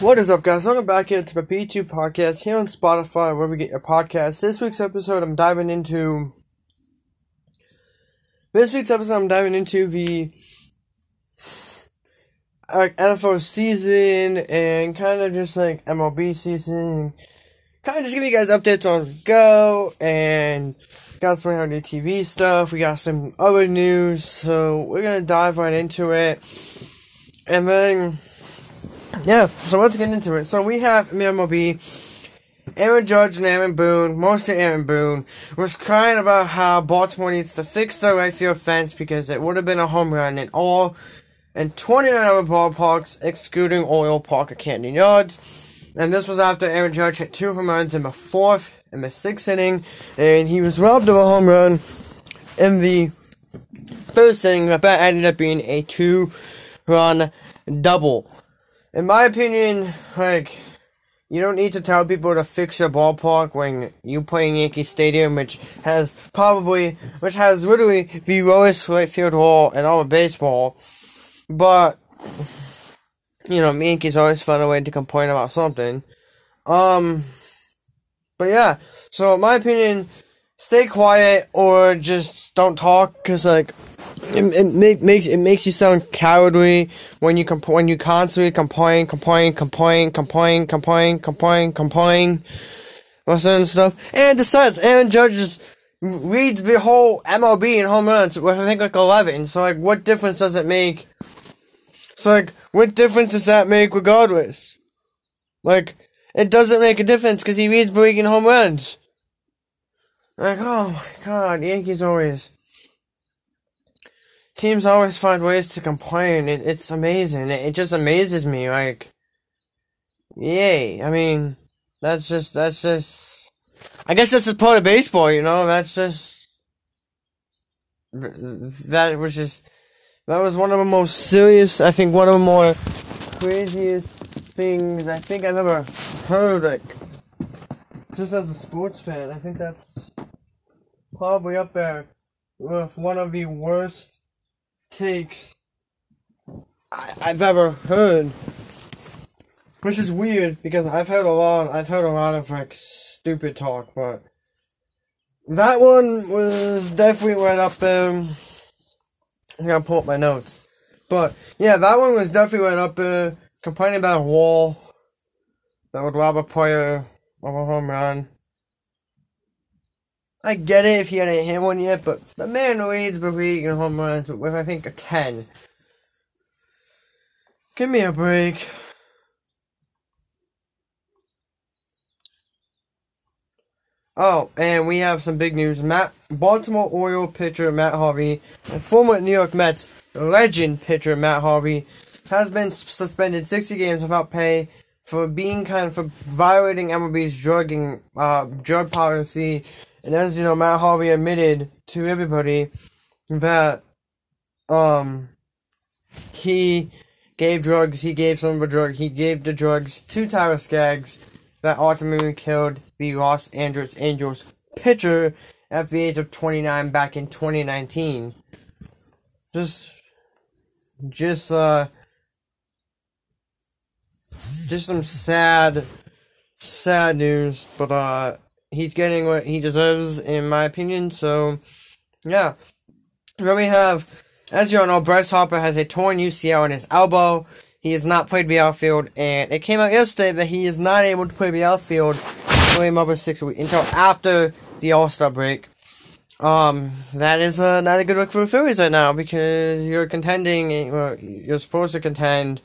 What is up, guys? Welcome back here to the B2 podcast here on Spotify, where we get your podcast. This week's episode, I'm diving into. This week's episode, I'm diving into the uh, NFL season and kind of just like MLB season. Kind of just give you guys updates on go and got some new TV stuff. We got some other news, so we're gonna dive right into it. And then yeah, so let's get into it. So we have MLB, Aaron Judge and Aaron Boone, mostly Aaron Boone, was crying about how Baltimore needs to fix their right field fence because it would have been a home run in all and 29 other ballparks, excluding Oriole Park at Camden Yards. And this was after Aaron Judge hit two home runs in the fourth and the sixth inning, and he was robbed of a home run in the first inning, but that ended up being a two-run double in my opinion, like, you don't need to tell people to fix your ballpark when you play in Yankee Stadium, which has probably, which has literally the lowest right field wall in all of baseball. But, you know, Yankees always find a way to complain about something. Um, but yeah, so in my opinion, stay quiet or just don't talk, cause like, it, it make, makes it makes you sound cowardly when you comp- when you constantly complain, complain, complain, complain, complain, complain, complain, complain, or certain stuff. And decides Aaron Judge reads the whole MLB in home runs with I think like eleven. So like, what difference does it make? So like, what difference does that make regardless? Like, it doesn't make a difference because he reads breaking home runs. Like, oh my god, Yankees always teams always find ways to complain. It, it's amazing. It, it just amazes me. Like, yay. I mean, that's just, that's just, I guess that's just part of baseball, you know? That's just, that was just, that was one of the most serious, I think one of the more craziest things I think I've ever heard, like, just as a sports fan. I think that's probably up there with one of the worst takes I, have ever heard. Which is weird because I've heard a lot I've heard a lot of like stupid talk, but that one was definitely right up there. I gotta pull up my notes. But yeah, that one was definitely right up there. Complaining about a wall that would rob a player of a home run. I get it if he hadn't hit one yet, but the man leads the league in home runs with I think a ten. Give me a break. Oh, and we have some big news. Matt Baltimore Oriole pitcher Matt Harvey and former New York Mets legend pitcher Matt Harvey has been suspended 60 games without pay for being kind of for violating MLB's drugging uh, drug policy and as you know, Matt Harvey admitted to everybody that um he gave drugs, he gave some of the drugs, he gave the drugs to Tyler Skaggs that ultimately killed the Los Angeles Angels pitcher at the age of 29 back in 2019. Just, just, uh, just some sad, sad news, but, uh, he's getting what he deserves, in my opinion. So, yeah. Then we have, as you all know, Bryce Harper has a torn UCL in his elbow. He has not played the outfield, and it came out yesterday that he is not able to play the outfield for six weeks until after the All Star break. Um, that is uh, not a good look for the Phillies right now because you're contending, well, you're supposed to contend.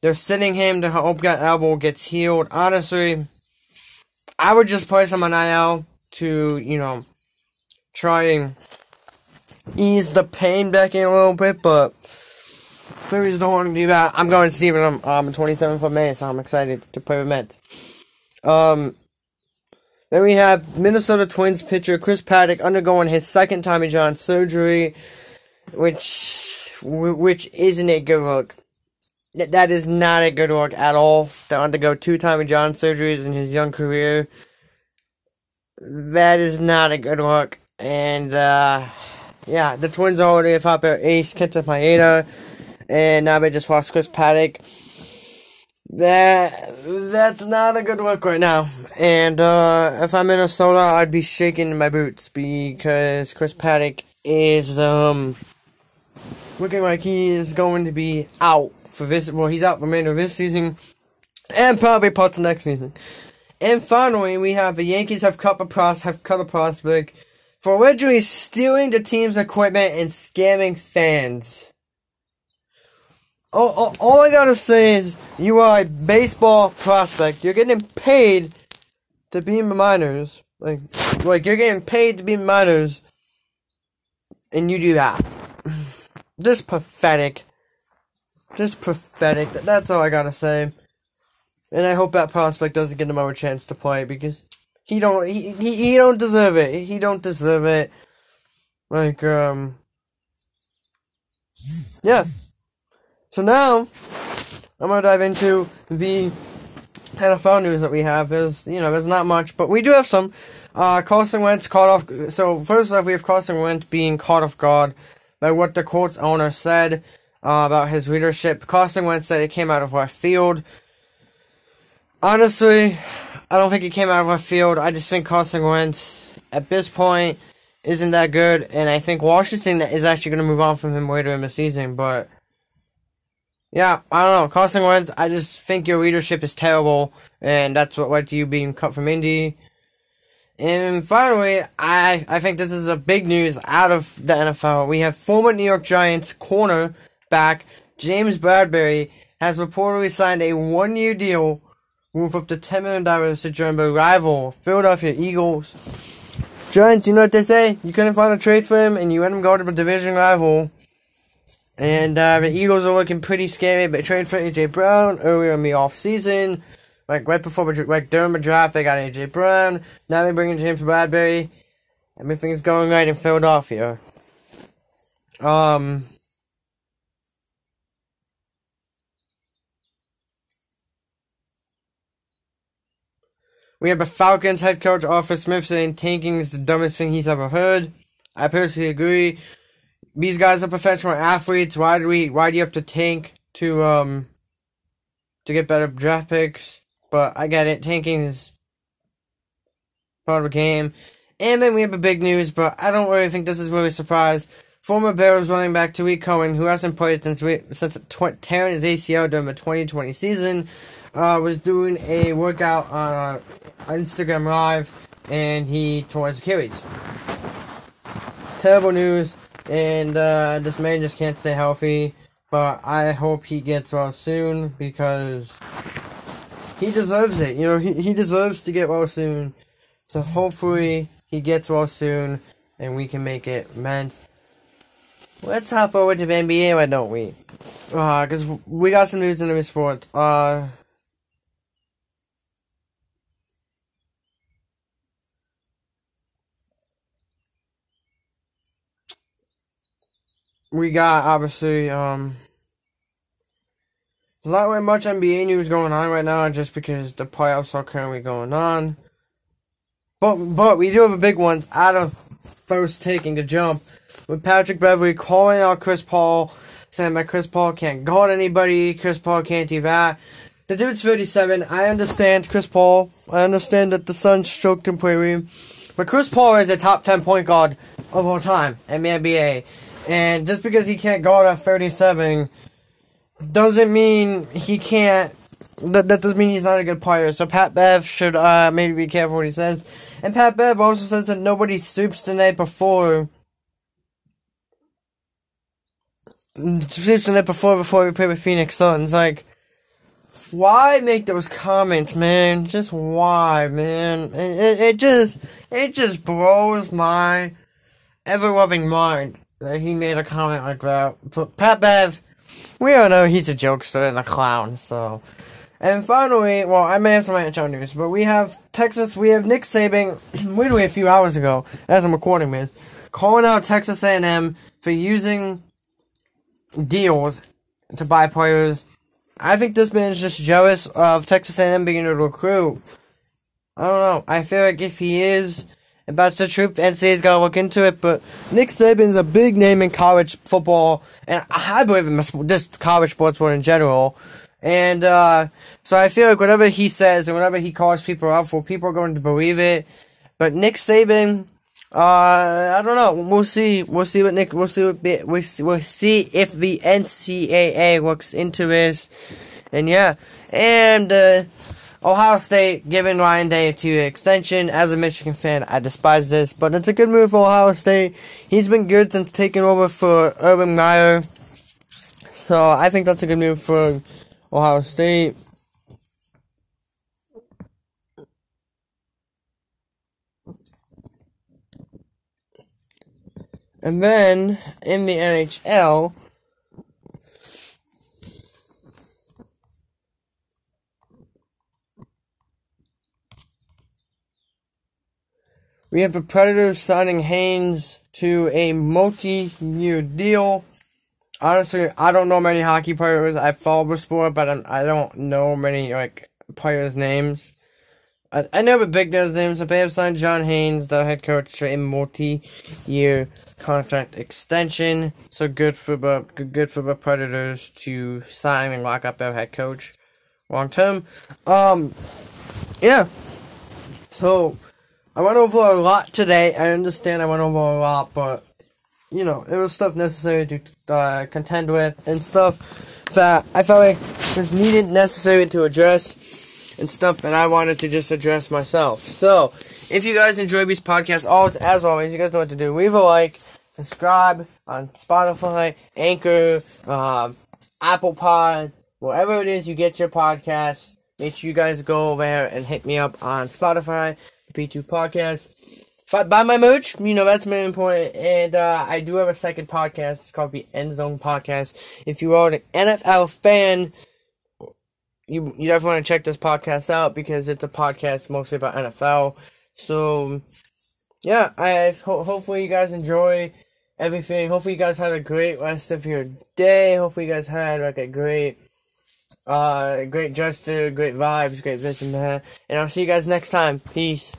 They're sending him to hope that elbow gets healed. Honestly, I would just play some on IL to, you know, try and ease the pain back in a little bit, but Phillies don't want to do that. I'm going to see them um, 27th of May, so I'm excited to play with Mets. Um, then we have Minnesota Twins pitcher Chris Paddack undergoing his second Tommy John surgery, which which isn't a good look that is not a good look at all. To undergo two Tommy John surgeries in his young career. That is not a good look. And, uh, yeah, the Twins already have their ace, Kenta Maeda. and now they just lost Chris Paddack. That that's not a good look right now. And uh, if I'm Minnesota, I'd be shaking my boots because Chris Paddack is um looking like he is going to be out for this. Well, he's out for the remainder of this season and probably parts of next season. And finally, we have the Yankees have cut a pros have cut a prospect for allegedly stealing the team's equipment and scamming fans. All, all, all I gotta say is, you are a baseball prospect. You're getting paid to be in the minors. Like, like you're getting paid to be in minors, and you do that. Just pathetic. Just pathetic. That's all I gotta say. And I hope that prospect doesn't get another chance to play because he don't he, he, he don't deserve it. He don't deserve it. Like um Yeah. So now I'm gonna dive into the NFL news that we have. There's you know, there's not much, but we do have some. Uh Carson Wentz caught off so first off we have Carson Wentz being caught off guard by what the Colts owner said uh, about his leadership. Carson Wentz said it came out of left field. Honestly, I don't think he came out of left field. I just think Carson Wentz, at this point, isn't that good, and I think Washington is actually going to move on from him later in the season, but. Yeah, I don't know. Carson Wentz, I just think your leadership is terrible, and that's what led to you being cut from Indy. And finally, I I think this is a big news out of the NFL. We have former New York Giants cornerback James Bradberry has reportedly signed a one-year deal worth up to $10 million to join the rival Philadelphia Eagles. Giants, you know what they say? You couldn't find a trade for him, and you let him go to the division rival. And uh, the Eagles are looking pretty scary. They traded for AJ Brown earlier in the offseason. Like right before, like during the draft, they got AJ Brown. Now they bring in James Bradberry. Everything's going right in Philadelphia. Um, We have a Falcons head coach Arthur Smith saying tanking is the dumbest thing he's ever heard. I personally agree. These guys are professional athletes. Why do we? Why do you have to tank to um to get better draft picks? But I got it. Tanking is part of the game. And then we have a big news, but I don't really think this is really a surprise. Former Bears running back Tarik Cohen, who hasn't played since we, since tw- tearing his ACL during the 2020 season, uh, was doing a workout on uh, Instagram Live, and he tore his Achilles. Terrible news, and uh, this man just can't stay healthy. But I hope he gets well soon because he deserves it. You know, he, he deserves to get well soon. So hopefully he gets well soon, and we can make it men's. Let's hop over to the NBA, why don't we? Uh, cause we got some news in the sport. Uh, we got obviously um not really much NBA news going on right now just because the playoffs are currently going on. But but we do have a big one out of first taking the jump with Patrick Beverley calling out Chris Paul, saying that Chris Paul can't guard anybody, Chris Paul can't do that. The dude's 37. I understand Chris Paul. I understand that the Suns stroked him pretty. But Chris Paul is a top 10 point guard of all time in the NBA. And just because he can't guard at 37 doesn't mean he can't. That, that doesn't mean he's not a good player. So Pat Bev should uh, maybe be careful what he says. And Pat Bev also says that nobody swoops the night before. Swoops the night before before we play with Phoenix Suns. Like, why make those comments, man? Just why, man? It, it, it just it just blows my ever loving mind that he made a comment like that. But Pat Bev, we all know he's a jokester and a clown, so. And finally, well, I may have some NHL news, but we have Texas, we have Nick Saban, literally a few hours ago, as I'm recording this, calling out Texas A&M for using deals to buy players. I think this man is just jealous of Texas A&M being able to recruit. I don't know. I feel like if he is, If that's the truth, NCAA's gotta look into it. But Nick Saban's a big name in college football, and I believe in just college sports in general. And uh, so I feel like whatever he says and whatever he calls people out for, people are going to believe it. But Nick Saban, uh, I don't know. We'll see. We'll see what Nick. We'll see what we'll see, we'll see if the NCAA looks into this. And yeah, and uh, Ohio State giving Ryan Day a two-year extension. As a Michigan fan, I despise this, but it's a good move for Ohio State. He's been good since taking over for Urban Meyer. So I think that's a good move for Ohio State. And then in the NHL, we have the Predators signing Hynes to a multi-year deal. Honestly, I don't know many hockey players. I follow the sport, but I'm, I do not know many like players' names. I, I know the big guys' names. They have signed John Hynes, the head coach, to a multi-year contract extension. So good for the good for the Predators to sign and lock up their head coach long term. Um, yeah. So I went over a lot today. I understand I went over a lot, but you know it was stuff necessary to uh, contend with and stuff that I felt like was needed, necessary to address and stuff that I wanted to just address myself. So, if you guys enjoy these podcasts, always, as always, you guys know what to do. Leave a like, subscribe on Spotify, Anchor, um, Apple Pod, wherever it is you get your podcasts. Make sure you guys go over there and hit me up on Spotify, B2 Podcast. But buy my merch, you know, that's very important. And uh, I do have a second podcast. It's called the End Zone Podcast. If you are an NFL fan, you you definitely want to check this podcast out because it's a podcast mostly about NFL. So yeah, I ho- hopefully you guys enjoy everything. Hopefully you guys had a great rest of your day. Hopefully you guys had like a great uh great gesture, great vibes, great and that. And I'll see you guys next time. Peace.